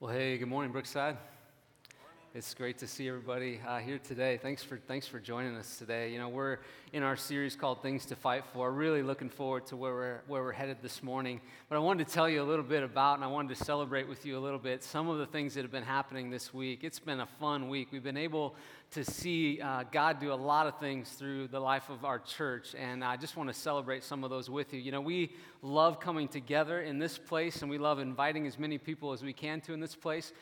Well, hey, good morning, Brookside. It's great to see everybody uh, here today. Thanks for thanks for joining us today. You know, we're in our series called "Things to Fight For." Really looking forward to where we're where we're headed this morning. But I wanted to tell you a little bit about, and I wanted to celebrate with you a little bit some of the things that have been happening this week. It's been a fun week. We've been able to see uh, God do a lot of things through the life of our church, and I just want to celebrate some of those with you. You know, we love coming together in this place, and we love inviting as many people as we can to in this place.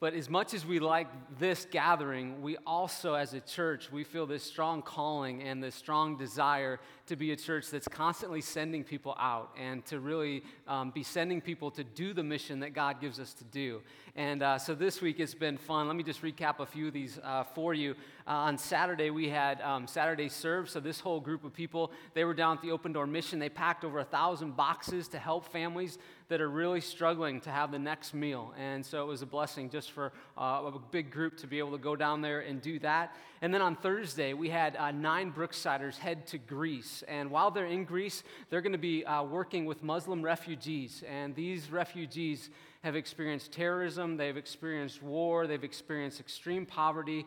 But as much as we like this gathering, we also, as a church, we feel this strong calling and this strong desire to be a church that's constantly sending people out and to really um, be sending people to do the mission that God gives us to do. And uh, so this week it's been fun. Let me just recap a few of these uh, for you. Uh, on Saturday, we had um, Saturday Serve. So this whole group of people, they were down at the Open Door Mission. They packed over a thousand boxes to help families that are really struggling to have the next meal. And so it was a blessing just for uh, a big group to be able to go down there and do that. And then on Thursday, we had uh, nine Brooksiders head to Greece. And while they're in Greece, they're going to be uh, working with Muslim refugees. And these refugees have experienced terrorism, they've experienced war, they've experienced extreme poverty.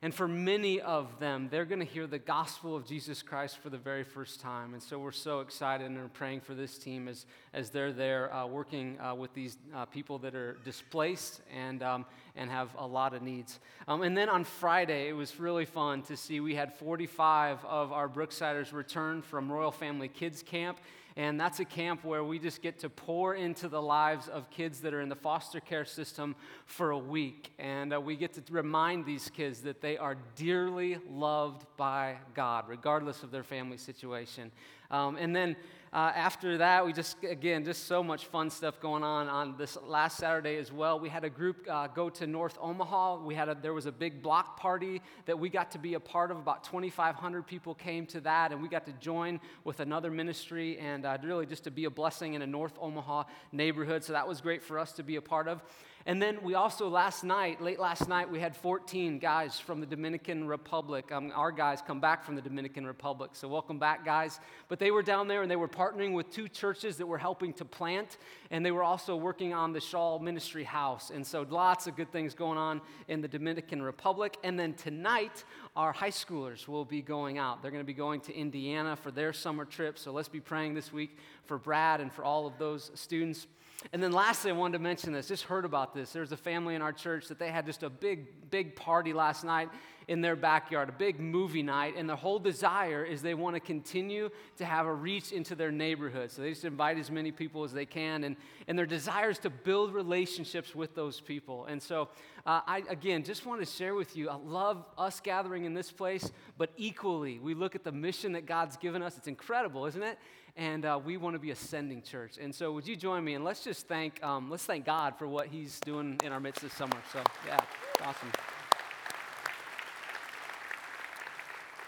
And for many of them, they're going to hear the gospel of Jesus Christ for the very first time. And so we're so excited and are praying for this team as, as they're there uh, working uh, with these uh, people that are displaced and, um, and have a lot of needs. Um, and then on Friday, it was really fun to see we had 45 of our Brooksiders return from Royal Family Kids Camp. And that's a camp where we just get to pour into the lives of kids that are in the foster care system for a week. And uh, we get to remind these kids that they are dearly loved by God, regardless of their family situation. Um, and then uh, after that, we just, again, just so much fun stuff going on on this last Saturday as well. We had a group uh, go to North Omaha. We had a, there was a big block party that we got to be a part of. About 2,500 people came to that, and we got to join with another ministry and uh, really just to be a blessing in a North Omaha neighborhood. So that was great for us to be a part of. And then we also, last night, late last night, we had 14 guys from the Dominican Republic. Um, our guys come back from the Dominican Republic. So welcome back, guys. But they were down there and they were partnering with two churches that were helping to plant. And they were also working on the Shawl Ministry House. And so lots of good things going on in the Dominican Republic. And then tonight, our high schoolers will be going out. They're going to be going to Indiana for their summer trip. So let's be praying this week for Brad and for all of those students. And then lastly, I wanted to mention this. Just heard about this. There's a family in our church that they had just a big, big party last night in their backyard, a big movie night, and their whole desire is they want to continue to have a reach into their neighborhood. So they just invite as many people as they can, and, and their desire is to build relationships with those people. And so, uh, I again just want to share with you, I love us gathering in this place, but equally, we look at the mission that God's given us. It's incredible, isn't it? And uh, we want to be a sending church. And so, would you join me and let's just thank um, let's thank God for what He's doing in our midst this summer. So, yeah, awesome.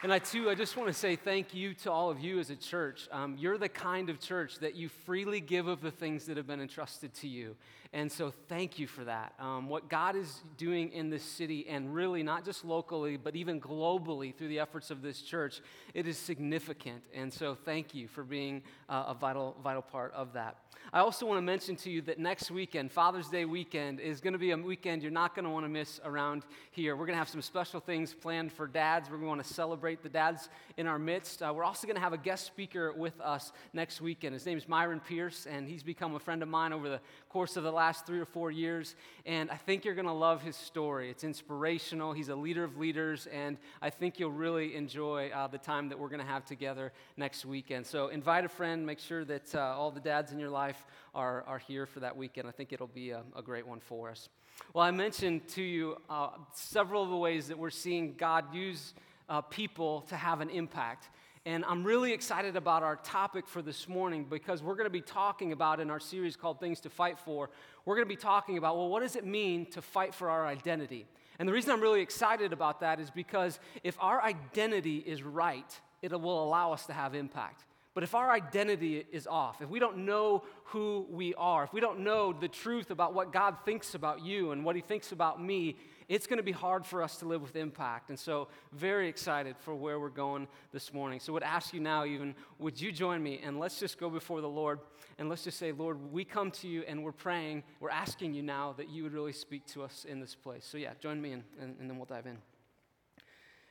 And I too, I just want to say thank you to all of you as a church. Um, you're the kind of church that you freely give of the things that have been entrusted to you. And so thank you for that. Um, what God is doing in this city, and really not just locally, but even globally through the efforts of this church, it is significant. And so thank you for being uh, a vital, vital part of that. I also want to mention to you that next weekend, Father's Day weekend, is going to be a weekend you're not going to want to miss around here. We're going to have some special things planned for dads. We're going to want to celebrate the dads in our midst. Uh, we're also going to have a guest speaker with us next weekend. His name is Myron Pierce, and he's become a friend of mine over the course of the last three or four years. And I think you're going to love his story. It's inspirational. He's a leader of leaders, and I think you'll really enjoy uh, the time that we're going to have together next weekend. So invite a friend. Make sure that uh, all the dads in your life are, are here for that weekend. I think it'll be a, a great one for us. Well, I mentioned to you uh, several of the ways that we're seeing God use uh, people to have an impact. And I'm really excited about our topic for this morning because we're going to be talking about in our series called Things to Fight For, we're going to be talking about, well, what does it mean to fight for our identity? And the reason I'm really excited about that is because if our identity is right, it will allow us to have impact. But if our identity is off, if we don't know who we are, if we don't know the truth about what God thinks about you and what He thinks about me, it's going to be hard for us to live with impact. And so, very excited for where we're going this morning. So, I would ask you now, even, would you join me and let's just go before the Lord and let's just say, Lord, we come to you and we're praying, we're asking you now that you would really speak to us in this place. So, yeah, join me and, and, and then we'll dive in.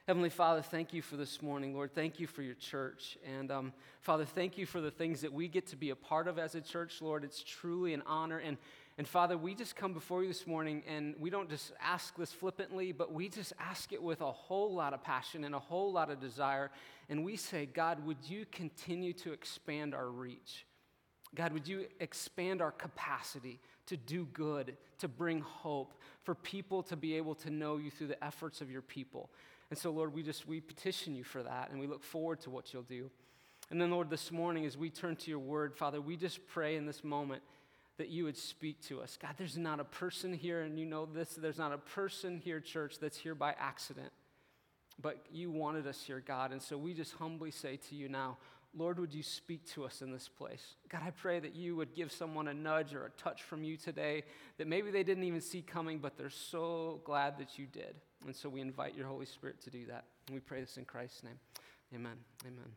Heavenly Father, thank you for this morning. Lord, thank you for your church. And um, Father, thank you for the things that we get to be a part of as a church. Lord, it's truly an honor. And, and Father, we just come before you this morning and we don't just ask this flippantly, but we just ask it with a whole lot of passion and a whole lot of desire. And we say, God, would you continue to expand our reach? God, would you expand our capacity to do good, to bring hope, for people to be able to know you through the efforts of your people? And so, Lord, we just we petition you for that, and we look forward to what you'll do. And then, Lord, this morning, as we turn to your word, Father, we just pray in this moment that you would speak to us. God, there's not a person here, and you know this, there's not a person here, church, that's here by accident. But you wanted us here, God. And so we just humbly say to you now, Lord, would you speak to us in this place? God, I pray that you would give someone a nudge or a touch from you today that maybe they didn't even see coming, but they're so glad that you did. And so we invite your Holy Spirit to do that. And we pray this in Christ's name. Amen. Amen.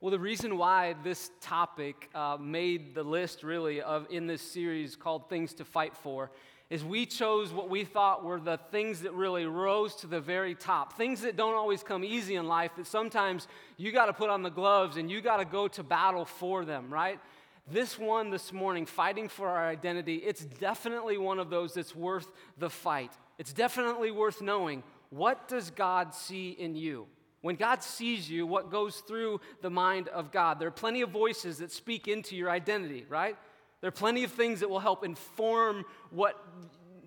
Well, the reason why this topic uh, made the list really of in this series called Things to Fight For is we chose what we thought were the things that really rose to the very top. Things that don't always come easy in life, that sometimes you got to put on the gloves and you got to go to battle for them, right? This one this morning, fighting for our identity, it's definitely one of those that's worth the fight. It's definitely worth knowing what does God see in you? When God sees you, what goes through the mind of God? There are plenty of voices that speak into your identity, right? There are plenty of things that will help inform what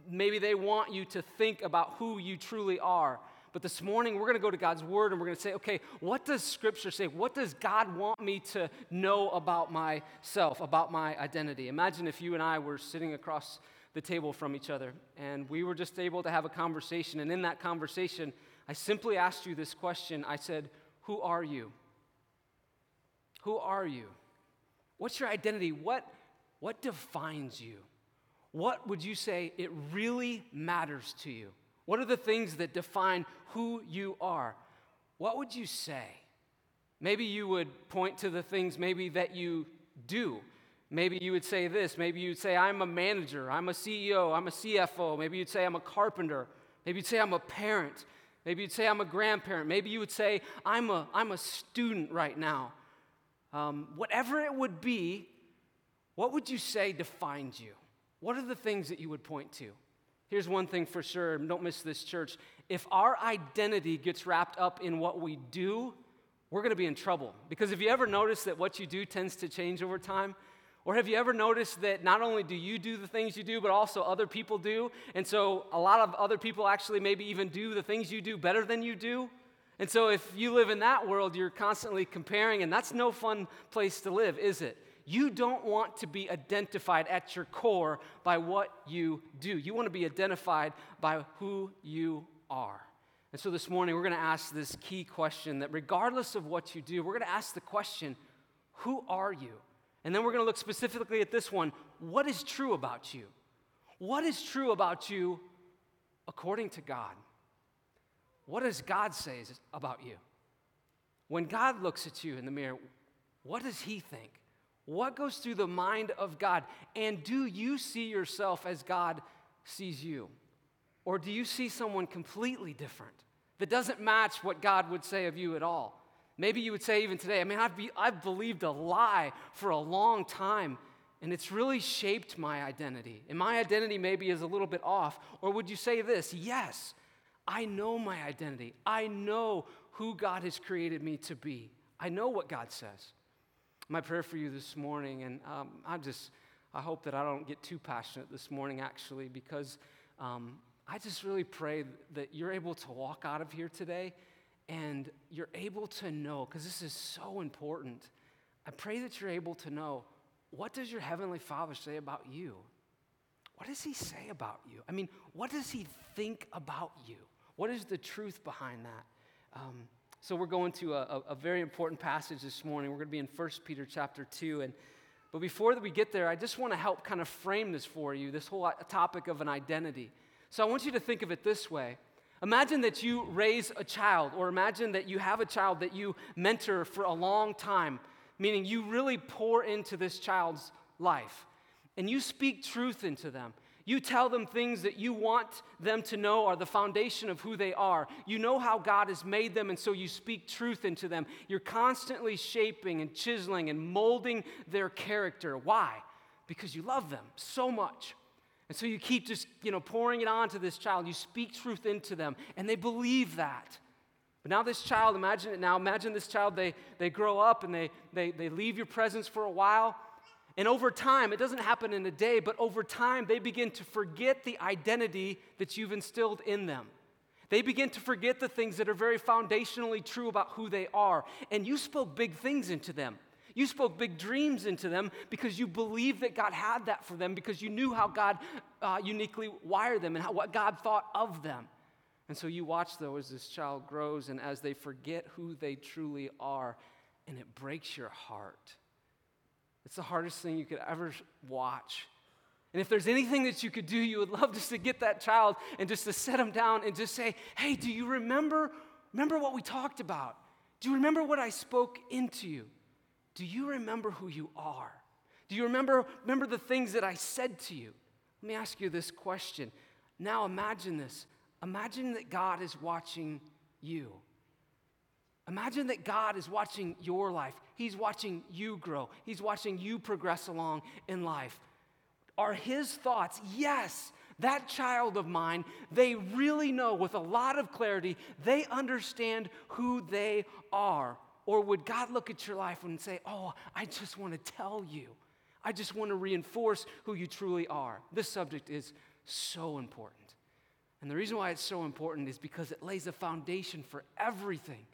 maybe they want you to think about who you truly are. But this morning, we're going to go to God's Word and we're going to say, okay, what does Scripture say? What does God want me to know about myself, about my identity? Imagine if you and I were sitting across the table from each other and we were just able to have a conversation. And in that conversation, I simply asked you this question I said, Who are you? Who are you? What's your identity? What what defines you? What would you say it really matters to you? What are the things that define who you are? What would you say? Maybe you would point to the things maybe that you do. Maybe you would say this. Maybe you'd say, I'm a manager, I'm a CEO, I'm a CFO. Maybe you'd say, I'm a carpenter. Maybe you'd say, I'm a parent. Maybe you'd say, I'm a grandparent. Maybe you would say, I'm a, I'm a student right now. Um, whatever it would be, what would you say defines you? What are the things that you would point to? Here's one thing for sure, don't miss this, church. If our identity gets wrapped up in what we do, we're going to be in trouble. Because if you ever notice that what you do tends to change over time? Or have you ever noticed that not only do you do the things you do, but also other people do? And so a lot of other people actually maybe even do the things you do better than you do. And so if you live in that world, you're constantly comparing, and that's no fun place to live, is it? You don't want to be identified at your core by what you do. You want to be identified by who you are. And so this morning, we're going to ask this key question that regardless of what you do, we're going to ask the question who are you? And then we're going to look specifically at this one what is true about you? What is true about you according to God? What does God say about you? When God looks at you in the mirror, what does He think? What goes through the mind of God? And do you see yourself as God sees you? Or do you see someone completely different that doesn't match what God would say of you at all? Maybe you would say, even today, I mean, I've, be, I've believed a lie for a long time, and it's really shaped my identity. And my identity maybe is a little bit off. Or would you say this? Yes, I know my identity. I know who God has created me to be. I know what God says my prayer for you this morning, and um, I just, I hope that I don't get too passionate this morning, actually, because um, I just really pray that you're able to walk out of here today and you're able to know, because this is so important. I pray that you're able to know what does your heavenly Father say about you? What does he say about you? I mean, what does he think about you? What is the truth behind that? Um, So we're going to a, a, very important passage this morning. We're going to be in 1 Peter chapter 2. And, but before that we get there, I just want to help kind of frame this for you, this whole topic of an identity. So I want you to think of it this way. Imagine that you raise a child, or imagine that you have a child that you mentor for a long time, meaning you really pour into this child's life and you speak truth into them. You tell them things that you want them to know are the foundation of who they are. You know how God has made them, and so you speak truth into them. You're constantly shaping and chiseling and molding their character. Why? Because you love them so much. And so you keep just, you know, pouring it on to this child. You speak truth into them, and they believe that. But now this child, imagine it now, imagine this child, they, they grow up and they, they, they leave your presence for a while, and over time, it doesn't happen in a day, but over time, they begin to forget the identity that you've instilled in them. They begin to forget the things that are very foundationally true about who they are. And you spoke big things into them. You spoke big dreams into them because you believed that God had that for them, because you knew how God uh, uniquely wired them and how, what God thought of them. And so you watch, though, as this child grows and as they forget who they truly are, and it breaks your heart. It's the hardest thing you could ever watch. And if there's anything that you could do, you would love just to get that child and just to set him down and just say, Hey, do you remember, remember what we talked about? Do you remember what I spoke into you? Do you remember who you are? Do you remember, remember the things that I said to you? Let me ask you this question. Now imagine this. Imagine that God is watching you. Imagine that God is watching your life. He's watching you grow. He's watching you progress along in life. Are His thoughts, yes, that child of mine, they really know with a lot of clarity, they understand who they are. Or would God look at your life and say, Oh, I just want to tell you, I just want to reinforce who you truly are? This subject is so important. And the reason why it's so important is because it lays a foundation for everything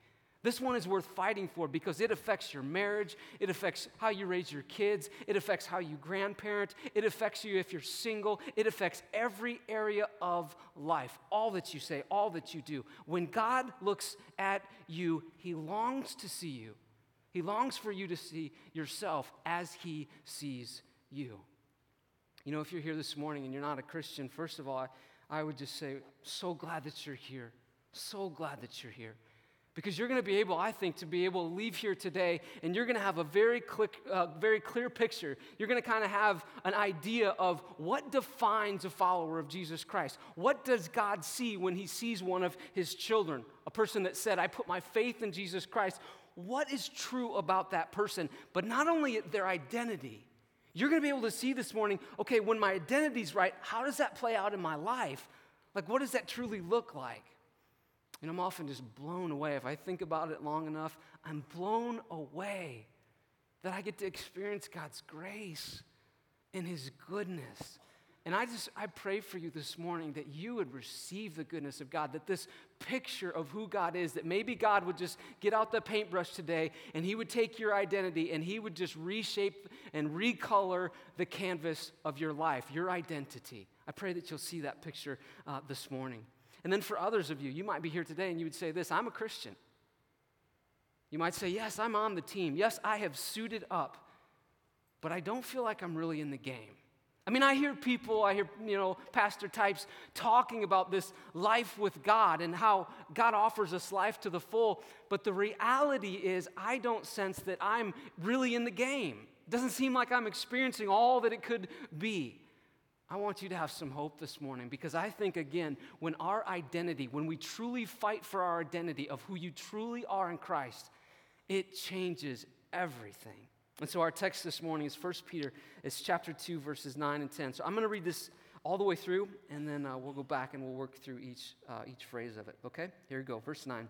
this one is worth fighting for because it affects your marriage, it affects how you raise your kids, it affects how you grandparent, it affects you if you're single, it affects every area of life, all that you say, all that you do. When God looks at you, He longs to see you. He longs for you to see yourself as He sees you. You know, if you're here this morning and you're not a Christian, first of all, I, I would just say, so glad that you're here. So glad that you're here. Because you're going to be able, I think, to be able to leave here today and you're going to have a very, click, uh, very clear picture. You're going to kind of have an idea of what defines a follower of Jesus Christ. What does God see when he sees one of his children? A person that said, I put my faith in Jesus Christ. What is true about that person? But not only their identity, you're going to be able to see this morning, okay, when my identity's right, how does that play out in my life? Like, what does that truly look like? And I'm often just blown away. If I think about it long enough, I'm blown away that I get to experience God's grace and His goodness. And I just, I pray for you this morning that you would receive the goodness of God, that this picture of who God is, that maybe God would just get out the paintbrush today and He would take your identity and He would just reshape and recolor the canvas of your life, your identity. I pray that you'll see that picture uh, this morning. And then for others of you, you might be here today and you would say this I'm a Christian. You might say, Yes, I'm on the team. Yes, I have suited up, but I don't feel like I'm really in the game. I mean, I hear people, I hear, you know, pastor types talking about this life with God and how God offers us life to the full, but the reality is, I don't sense that I'm really in the game. It doesn't seem like I'm experiencing all that it could be. I want you to have some hope this morning because I think, again, when our identity, when we truly fight for our identity of who you truly are in Christ, it changes everything. And so our text this morning is 1 Peter, it's chapter 2, verses 9 and 10. So I'm going to read this all the way through, and then uh, we'll go back and we'll work through each, uh, each phrase of it. Okay? Here we go. Verse 9 it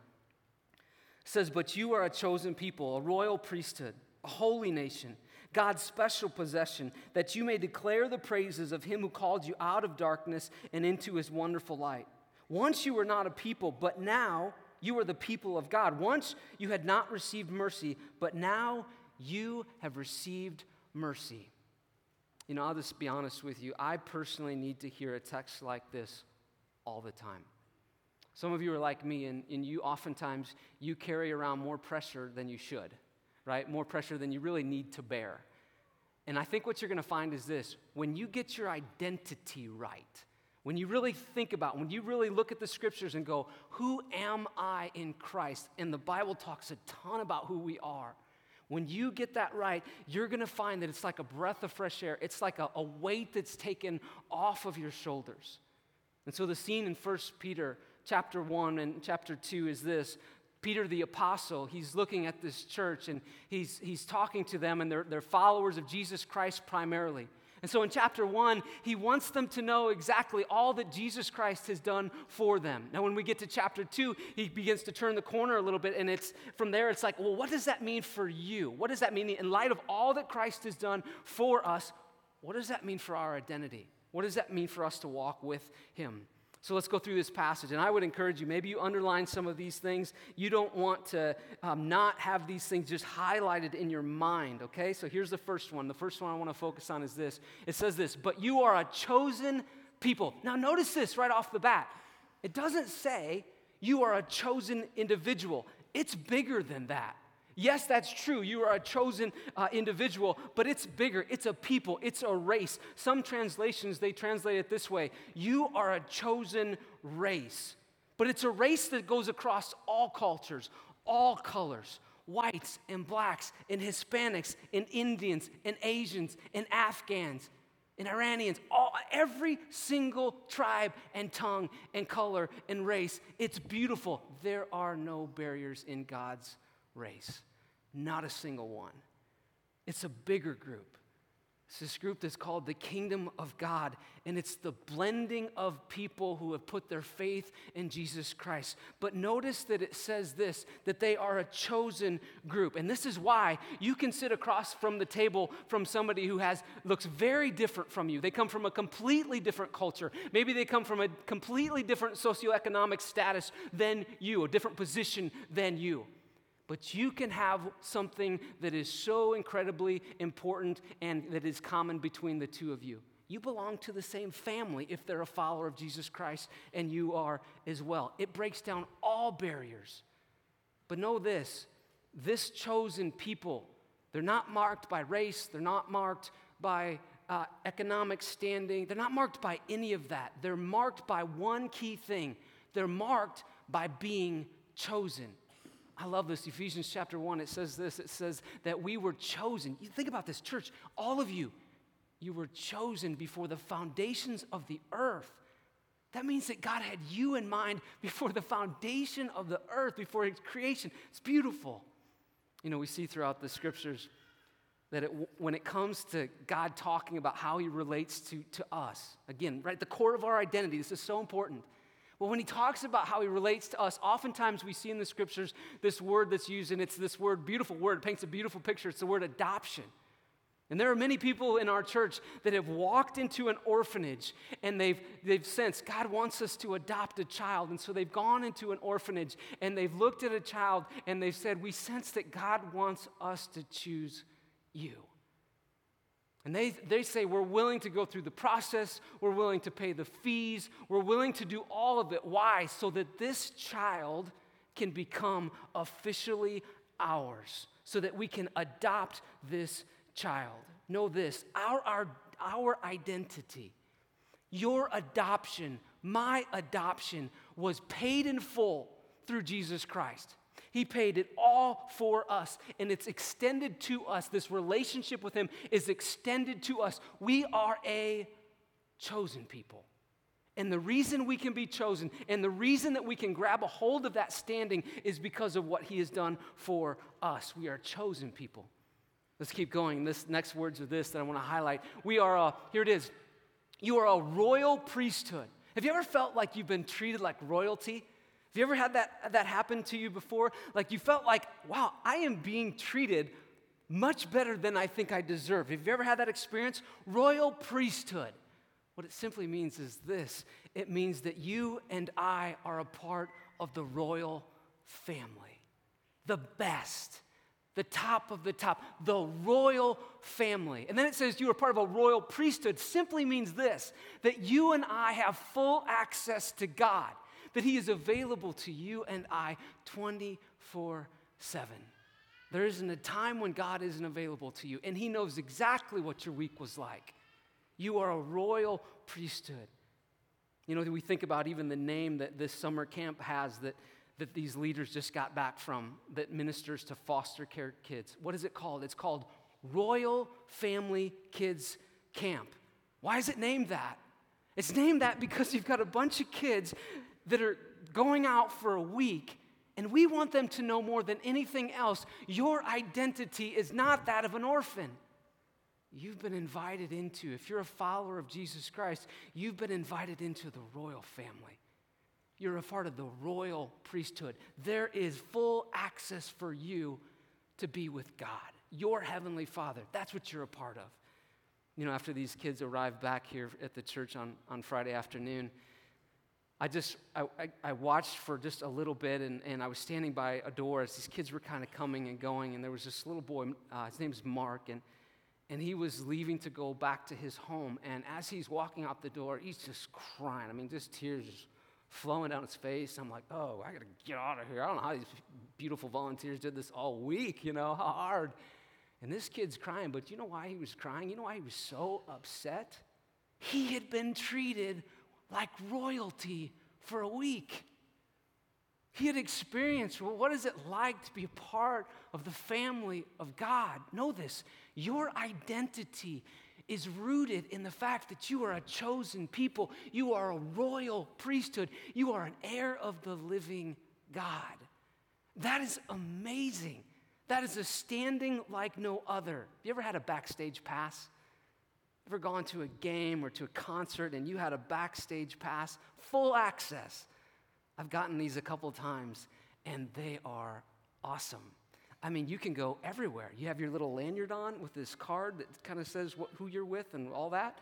says, But you are a chosen people, a royal priesthood, a holy nation God's special possession, that you may declare the praises of him who called you out of darkness and into his wonderful light. Once you were not a people, but now you are the people of God. Once you had not received mercy, but now you have received mercy. You know, I'll just be honest with you. I personally need to hear a text like this all the time. Some of you are like me, and, and you oftentimes you carry around more pressure than you should, right? More pressure than you really need to bear. And I think what you're going to find is this when you get your identity right, when you really think about, when you really look at the scriptures and go, Who am I in Christ? And the Bible talks a ton about who we are. When you get that right, you're to find that it's like a breath of fresh air. It's like a, a, weight that's taken off of your shoulders. And so the scene in 1 Peter chapter 1 and chapter 2 is this. Peter the apostle, he's looking at this church and he's, he's talking to them, and they're, they're followers of Jesus Christ primarily. And so in chapter one, he wants them to know exactly all that Jesus Christ has done for them. Now, when we get to chapter two, he begins to turn the corner a little bit, and it's from there, it's like, well, what does that mean for you? What does that mean in light of all that Christ has done for us? What does that mean for our identity? What does that mean for us to walk with him? So let's go through this passage. And I would encourage you, maybe you underline some of these things. You don't want to um, not have these things just highlighted in your mind, okay? So here's the first one. The first one I want to focus on is this it says this, but you are a chosen people. Now, notice this right off the bat. It doesn't say you are a chosen individual, it's bigger than that. Yes, that's true. You are a chosen uh, individual, but it's bigger. It's a people, it's a race. Some translations, they translate it this way You are a chosen race. But it's a race that goes across all cultures, all colors whites and blacks and Hispanics and Indians and Asians and Afghans and Iranians, all, every single tribe and tongue and color and race. It's beautiful. There are no barriers in God's race. Not a single one. It's a bigger group. It's this group that's called the kingdom of God, and it's the blending of people who have put their faith in Jesus Christ. But notice that it says this that they are a chosen group. And this is why you can sit across from the table from somebody who has looks very different from you. They come from a completely different culture. Maybe they come from a completely different socioeconomic status than you, a different position than you. But you can have something that is so incredibly important and that is common between the two of you. You belong to the same family if they're a follower of Jesus Christ, and you are as well. It breaks down all barriers. But know this this chosen people, they're not marked by race, they're not marked by uh, economic standing, they're not marked by any of that. They're marked by one key thing they're marked by being chosen. I love this. Ephesians chapter 1, it says this it says that we were chosen. You think about this, church, all of you, you were chosen before the foundations of the earth. That means that God had you in mind before the foundation of the earth, before His creation. It's beautiful. You know, we see throughout the scriptures that it, when it comes to God talking about how He relates to, to us, again, right, the core of our identity, this is so important. Well, when he talks about how he relates to us, oftentimes we see in the scriptures this word that's used, and it's this word, beautiful word, it paints a beautiful picture. It's the word adoption. And there are many people in our church that have walked into an orphanage and they've, they've sensed God wants us to adopt a child. And so they've gone into an orphanage and they've looked at a child and they've said, We sense that God wants us to choose you. And they, they say, We're willing to go through the process, we're willing to pay the fees, we're willing to do all of it. Why? So that this child can become officially ours, so that we can adopt this child. Know this our, our, our identity, your adoption, my adoption was paid in full through Jesus Christ. He paid it all for us, and it's extended to us. This relationship with Him is extended to us. We are a chosen people. And the reason we can be chosen and the reason that we can grab a hold of that standing is because of what He has done for us. We are chosen people. Let's keep going. This next words are this that I want to highlight. We are a, here it is. You are a royal priesthood. Have you ever felt like you've been treated like royalty? Have you ever had that, that happen to you before? Like you felt like, wow, I am being treated much better than I think I deserve. Have you ever had that experience? Royal priesthood. What it simply means is this it means that you and I are a part of the royal family, the best, the top of the top, the royal family. And then it says you are part of a royal priesthood, simply means this that you and I have full access to God that He is available to you and I 24 7. There isn't a time when God isn't available to you, and He knows exactly what your week was like. You are a royal priesthood. You know, we think about even the name that this summer camp has that, that these leaders just got back from that ministers to foster care kids. What is it called? It's called Royal Family Kids Camp. Why is it named that? It's named that because you've got a bunch of kids that are going out for a week, and we want them to know more than anything else your identity is not that of an orphan. You've been invited into, if you're a follower of Jesus Christ, you've been invited into the royal family. You're a part of the royal priesthood. There is full access for you to be with God, your heavenly Father. That's what you're a part of. You know, after these kids arrived back here at the church on, on Friday afternoon, I just, I, I, I watched for just a little bit and, and I was standing by a door as these kids were kind of coming and going and there was this little boy, uh, his name's Mark, and and he was leaving to go back to his home. And as he's walking out the door, he's just crying. I mean, just tears just flowing down his face. I'm like, oh, I gotta get out of here. I don't know how these beautiful volunteers did this all week, you know, how hard. And this kid's crying, but you know why he was crying? You know why he was so upset? He had been treated like royalty for a week. He had experienced well, what is it like to be a part of the family of God? Know this your identity is rooted in the fact that you are a chosen people, you are a royal priesthood, you are an heir of the living God. That is amazing. That is a standing like no other. Have you ever had a backstage pass? Ever gone to a game or to a concert and you had a backstage pass, full access? I've gotten these a couple times and they are awesome. I mean, you can go everywhere. You have your little lanyard on with this card that kind of says what, who you're with and all that.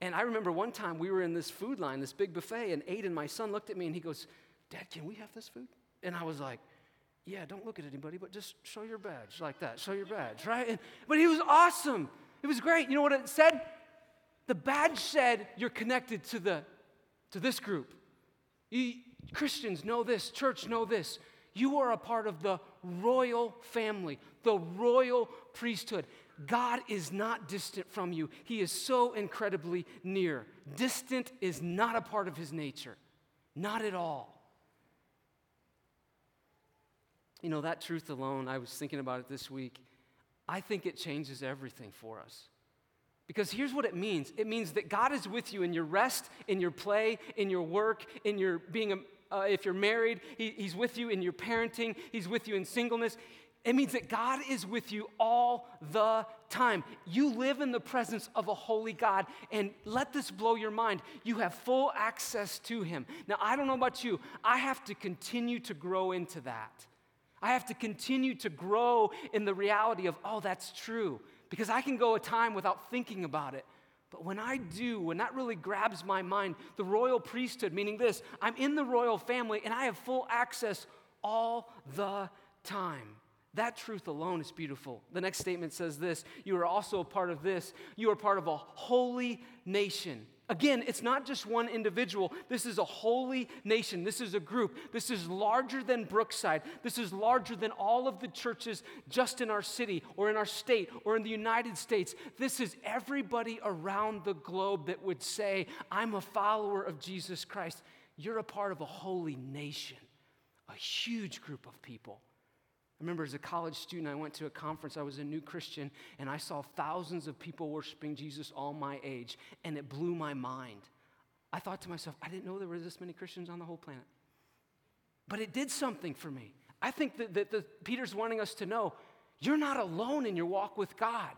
And I remember one time we were in this food line, this big buffet, and Aiden, my son, looked at me and he goes, Dad, can we have this food? And I was like, Yeah, don't look at anybody, but just show your badge like that. Show your badge, right? And, but he was awesome. It was great. You know what it said? The badge said you're connected to, the, to this group. You, Christians know this, church know this. You are a part of the royal family, the royal priesthood. God is not distant from you, He is so incredibly near. Distant is not a part of His nature, not at all. You know, that truth alone, I was thinking about it this week. I think it changes everything for us. Because here's what it means it means that God is with you in your rest, in your play, in your work, in your being a uh, if you're married, he, He's with you in your parenting, He's with you in singleness. It means that God is with you all the time. You live in the presence of a holy God, and let this blow your mind. You have full access to Him. Now, I don't know about you, I have to continue to grow into that. I have to continue to grow in the reality of, oh, that's true, because I can go a time without thinking about it. But when I do, when that really grabs my mind, the royal priesthood, meaning this, I'm in the royal family and I have full access all the time. That truth alone is beautiful. The next statement says this You are also a part of this. You are part of a holy nation. Again, it's not just one individual. This is a holy nation. This is a group. This is larger than Brookside. This is larger than all of the churches just in our city or in our state or in the United States. This is everybody around the globe that would say, I'm a follower of Jesus Christ. You're a part of a holy nation, a huge group of people. I remember as a college student, I went to a conference. I was a new Christian, and I saw thousands of people worshiping Jesus all my age, and it blew my mind. I thought to myself, I didn't know there were this many Christians on the whole planet. But it did something for me. I think that, that the, Peter's wanting us to know you're not alone in your walk with God.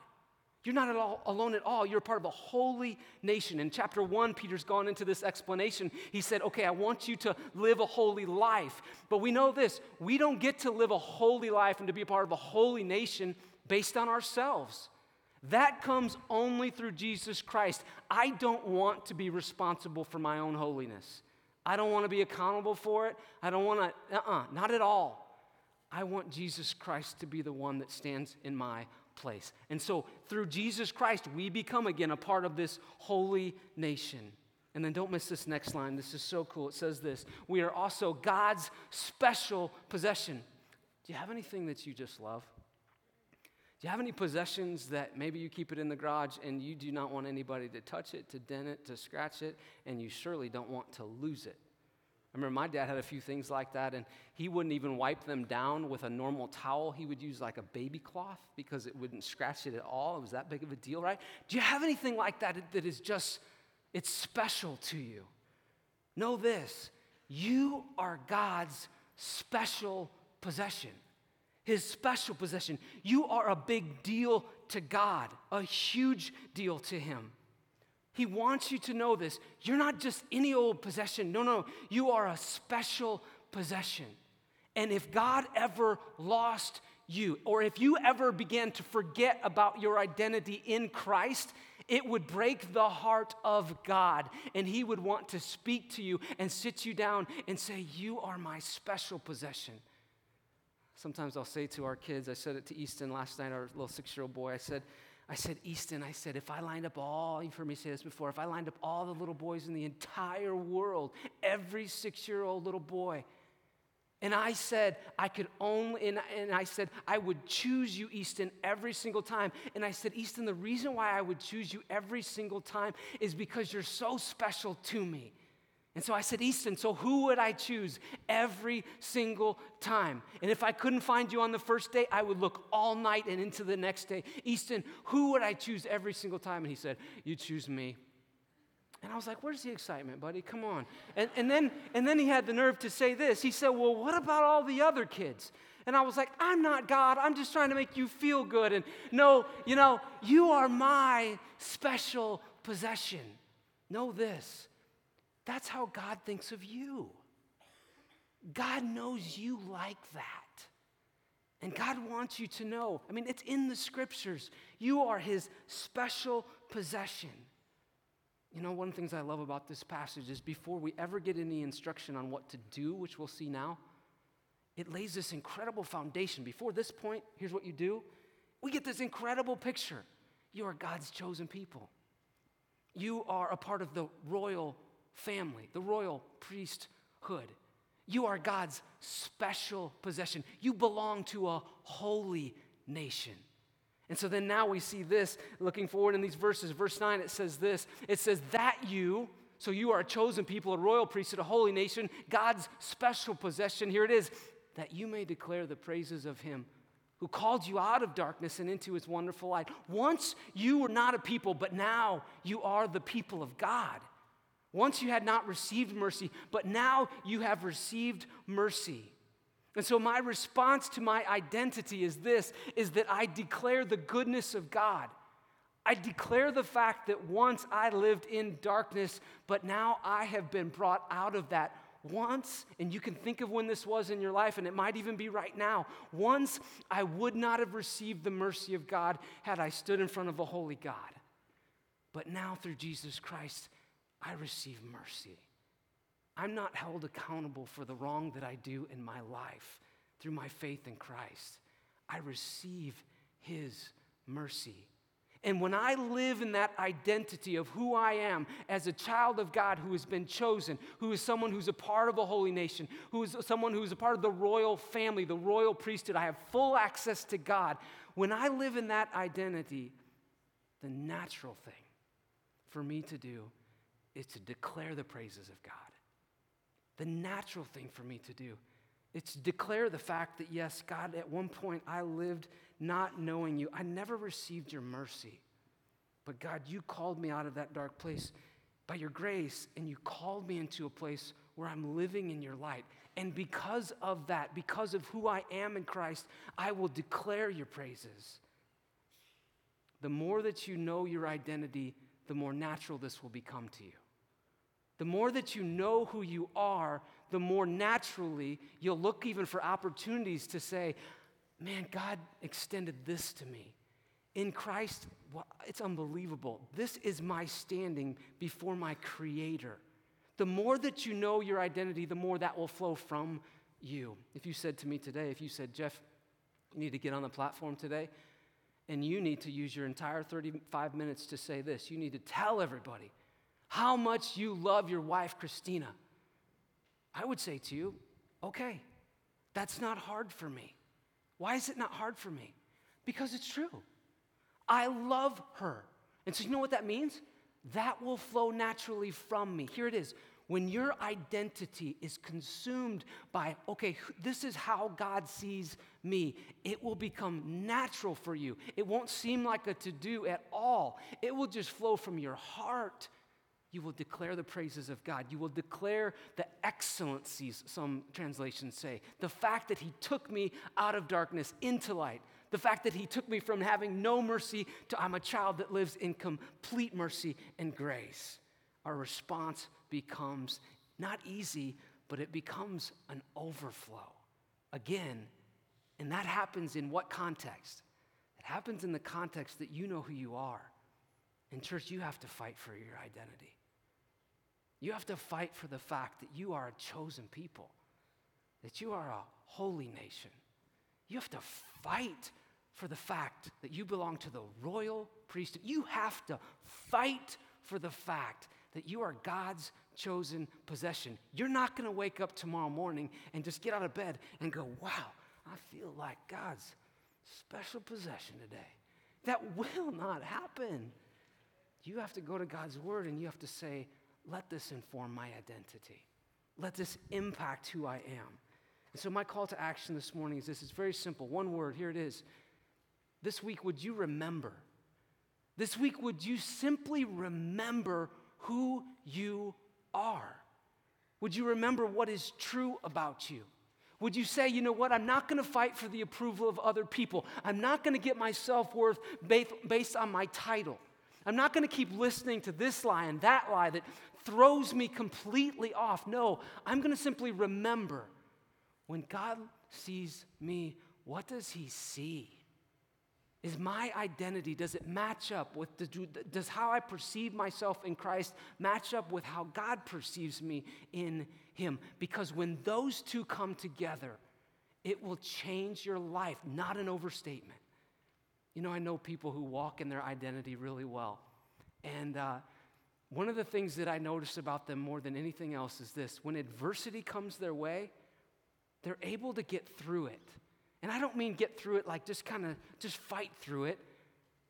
You're not at all alone at all. You're a part of a holy nation. In chapter one, Peter's gone into this explanation. He said, Okay, I want you to live a holy life. But we know this we don't get to live a holy life and to be a part of a holy nation based on ourselves. That comes only through Jesus Christ. I don't want to be responsible for my own holiness. I don't want to be accountable for it. I don't want to, uh uh-uh, uh, not at all. I want Jesus Christ to be the one that stands in my place. And so through Jesus Christ, we become again a part of this holy nation. And then don't miss this next line. This is so cool. It says this We are also God's special possession. Do you have anything that you just love? Do you have any possessions that maybe you keep it in the garage and you do not want anybody to touch it, to dent it, to scratch it, and you surely don't want to lose it? I remember my dad had a few things like that, and he wouldn't even wipe them down with a normal towel. He would use like a baby cloth because it wouldn't scratch it at all. It was that big of a deal, right? Do you have anything like that that is just, it's special to you? Know this you are God's special possession his special possession. You are a big deal to God, a huge deal to him. He wants you to know this. You're not just any old possession. No, no, you are a special possession. And if God ever lost you, or if you ever began to forget about your identity in Christ, it would break the heart of God. And He would want to speak to you and sit you down and say, You are my special possession. Sometimes I'll say to our kids, I said it to Easton last night, our little six year old boy, I said, I said, Easton, I said, if I lined up all, you've heard me say this before, if I lined up all the little boys in the entire world, every six year old little boy, and I said, I could only, and, and I said, I would choose you, Easton, every single time. And I said, Easton, the reason why I would choose you every single time is because you're so special to me. And so I said, Easton, so who would I choose every single time? And if I couldn't find you on the first day, I would look all night and into the next day. Easton, who would I choose every single time? And he said, You choose me. And I was like, Where's the excitement, buddy? Come on. And, and, then, and then he had the nerve to say this. He said, Well, what about all the other kids? And I was like, I'm not God. I'm just trying to make you feel good. And no, you know, you are my special possession. Know this that's how God thinks of you. God knows you like that. And God wants you to know. I mean, it's in the scriptures. You are his special possession. You know, one of the things I love about this passage is before we ever get any instruction on what to do, which we'll see now, it lays this incredible foundation. Before this point, here's what you do we get this incredible picture. You are God's chosen people, you are a part of the royal family, the royal priesthood. You are God's special possession. You belong to a holy nation. And so then now we see this looking forward in these verses. Verse 9, it says this it says, That you, so you are a chosen people, a royal priesthood, a holy nation, God's special possession. Here it is, that you may declare the praises of him who called you out of darkness and into his wonderful light. Once you were not a people, but now you are the people of God. Once you had not received mercy, but now you have received mercy. And so my response to my identity is this is that I declare the goodness of God. I declare the fact that once I lived in darkness, but now I have been brought out of that once, and you can think of when this was in your life, and it might even be right now. Once I would not have received the mercy of God had I stood in front of a holy God. But now through Jesus Christ, I receive mercy. I'm not held accountable for the wrong that I do in my life through my faith in Christ. I receive His mercy. And when I live in that identity of who I am as a child of God who has been chosen, who is someone who's a part of a holy nation, who is someone who's a part of the royal family, the royal priesthood, I have full access to God. When I live in that identity, the natural thing for me to do is to declare the praises of God. The natural thing for me to do is to declare the fact that, yes, God, at one point I lived not knowing you. I never received your mercy. But God, you called me out of that dark place by your grace, and you called me into a place where I'm living in your light. And because of that, because of who I am in Christ, I will declare your praises. The more that you know your identity, the more natural this will become to you. The more that you know who you are, the more naturally you'll look even for opportunities to say, Man, God extended this to me. In Christ, it's unbelievable. This is my standing before my Creator. The more that you know your identity, the more that will flow from you. If you said to me today, if you said, Jeff, you need to get on the platform today, and you need to use your entire 35 minutes to say this. You need to tell everybody, how much you love your wife, Christina, I would say to you, okay, that's not hard for me. Why is it not hard for me? Because it's true. I love her. And so, you know what that means? That will flow naturally from me. Here it is. When your identity is consumed by, okay, this is how God sees me, it will become natural for you. It won't seem like a to do at all. It will just flow from your heart. You will declare the praises of God. You will declare the excellencies, some translations say. The fact that He took me out of darkness into light. The fact that He took me from having no mercy to I'm a child that lives in complete mercy and grace. Our response becomes not easy, but it becomes an overflow. Again, and that happens in what context? It happens in the context that you know who you are. In church, you have to fight for your identity. You have to fight for the fact that you are a chosen people, that you are a holy nation. You have to fight for the fact that you belong to the royal priesthood. You have to fight for the fact that you are God's chosen possession. You're not going to wake up tomorrow morning and just get out of bed and go, wow, I feel like God's special possession today. That will not happen. You have to go to God's word and you have to say, let this inform my identity. Let this impact who I am. And so, my call to action this morning is this it's very simple. One word, here it is. This week, would you remember? This week, would you simply remember who you are? Would you remember what is true about you? Would you say, you know what, I'm not gonna fight for the approval of other people. I'm not gonna get my self worth based on my title. I'm not gonna keep listening to this lie and that lie that throws me completely off. No, I'm gonna simply remember when God sees me, what does he see? Is my identity, does it match up with, the, does how I perceive myself in Christ match up with how God perceives me in Him? Because when those two come together, it will change your life, not an overstatement. You know, I know people who walk in their identity really well. And uh, one of the things that I notice about them more than anything else is this when adversity comes their way, they're able to get through it. And I don't mean get through it like just kind of just fight through it,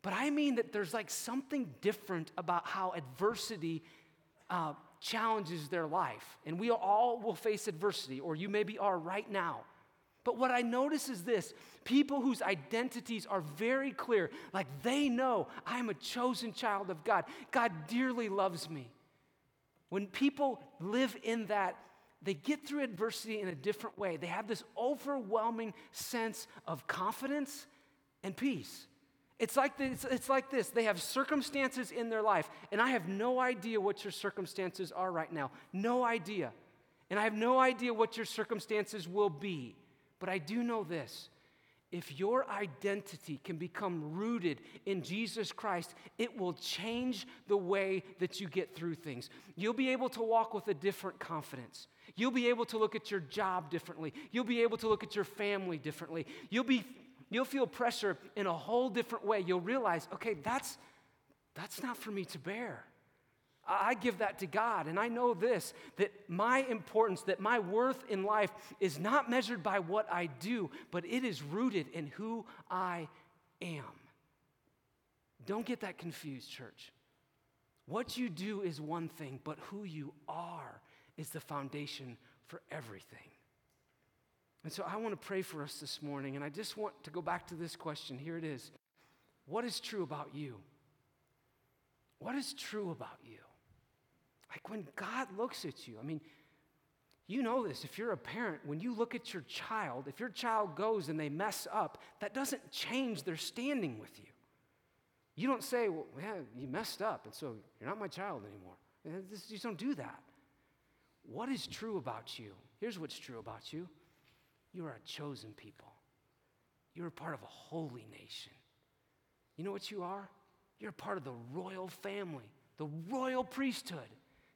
but I mean that there's like something different about how adversity uh, challenges their life. And we all will face adversity, or you maybe are right now. But what I notice is this people whose identities are very clear, like they know I'm a chosen child of God, God dearly loves me. When people live in that they get through adversity in a different way. They have this overwhelming sense of confidence and peace. It's like, this, it's like this they have circumstances in their life, and I have no idea what your circumstances are right now. No idea. And I have no idea what your circumstances will be. But I do know this if your identity can become rooted in Jesus Christ, it will change the way that you get through things. You'll be able to walk with a different confidence. You'll be able to look at your job differently. You'll be able to look at your family differently. You'll, be, you'll feel pressure in a whole different way. You'll realize, okay, that's, that's not for me to bear. I give that to God. And I know this that my importance, that my worth in life is not measured by what I do, but it is rooted in who I am. Don't get that confused, church. What you do is one thing, but who you are is the foundation for everything. And so I want to pray for us this morning, and I just want to go back to this question. Here it is What is true about you? What is true about you? Like when God looks at you, I mean, you know this. If you're a parent, when you look at your child, if your child goes and they mess up, that doesn't change their standing with you. You don't say, well, yeah, you messed up, and so you're not my child anymore. You just don't do that. What is true about you? Here's what's true about you you are a chosen people, you're a part of a holy nation. You know what you are? You're a part of the royal family, the royal priesthood.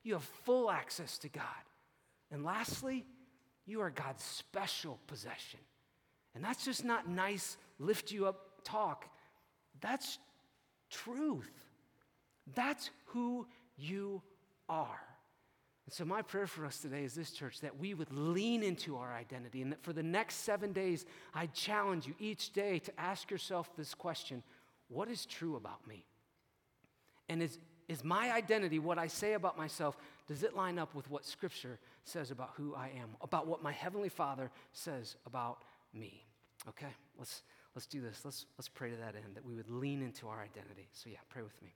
You have full access to God. And lastly, you are God's special possession. And that's just not nice, lift you up talk. That's truth. That's who you are. And so, my prayer for us today is this, church, that we would lean into our identity and that for the next seven days, I challenge you each day to ask yourself this question What is true about me? And is, is my identity, what I say about myself, does it line up with what Scripture says about who I am, about what my Heavenly Father says about me? Okay, let's, let's do this. Let's, let's pray to that end, that we would lean into our identity. So, yeah, pray with me.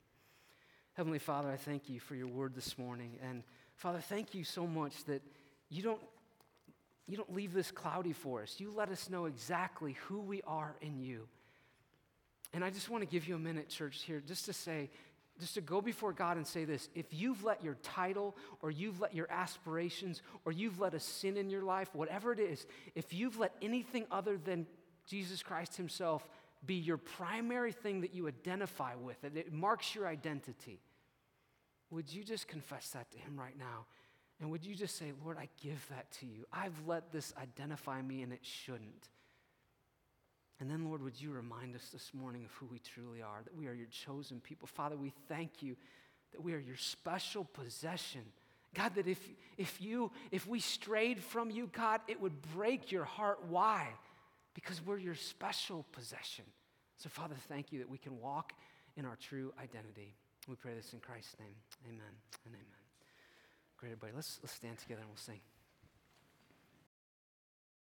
Heavenly Father, I thank you for your word this morning. And Father, thank you so much that you don't, you don't leave this cloudy for us. You let us know exactly who we are in you. And I just want to give you a minute, church, here, just to say, just to go before God and say this if you've let your title or you've let your aspirations or you've let a sin in your life, whatever it is, if you've let anything other than Jesus Christ Himself be your primary thing that you identify with, that it marks your identity, would you just confess that to Him right now? And would you just say, Lord, I give that to you? I've let this identify me and it shouldn't. And then, Lord, would you remind us this morning of who we truly are, that we are your chosen people. Father, we thank you that we are your special possession. God, that if, if you, if we strayed from you, God, it would break your heart. Why? Because we're your special possession. So, Father, thank you that we can walk in our true identity. We pray this in Christ's name. Amen and amen. Great, everybody. Let's, let's stand together and we'll sing.